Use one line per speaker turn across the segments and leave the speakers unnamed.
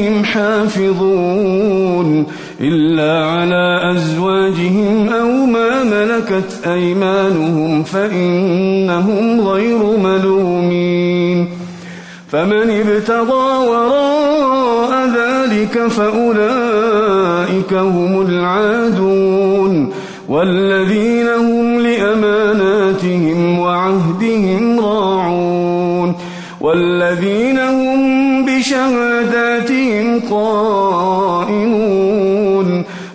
لفروجهم حافظون إلا على أزواجهم أو ما ملكت أيمانهم فإنهم غير ملومين فمن ابتغى وراء ذلك فأولئك هم العادون والذين هم لأماناتهم وعهدهم راعون والذين هم بشهاداتهم قائمون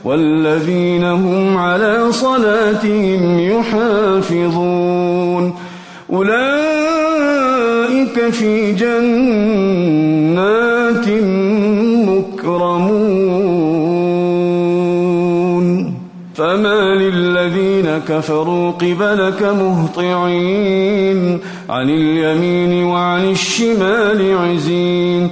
والذين هم على صلاتهم يحافظون أولئك في جنات مكرمون فما للذين كفروا قبلك مهطعين عن اليمين وعن الشمال عزين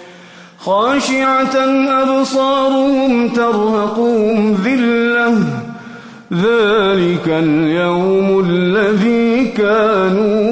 خاشعة أبصارهم ترهقهم ذلة. ذلك اليوم الذي كانوا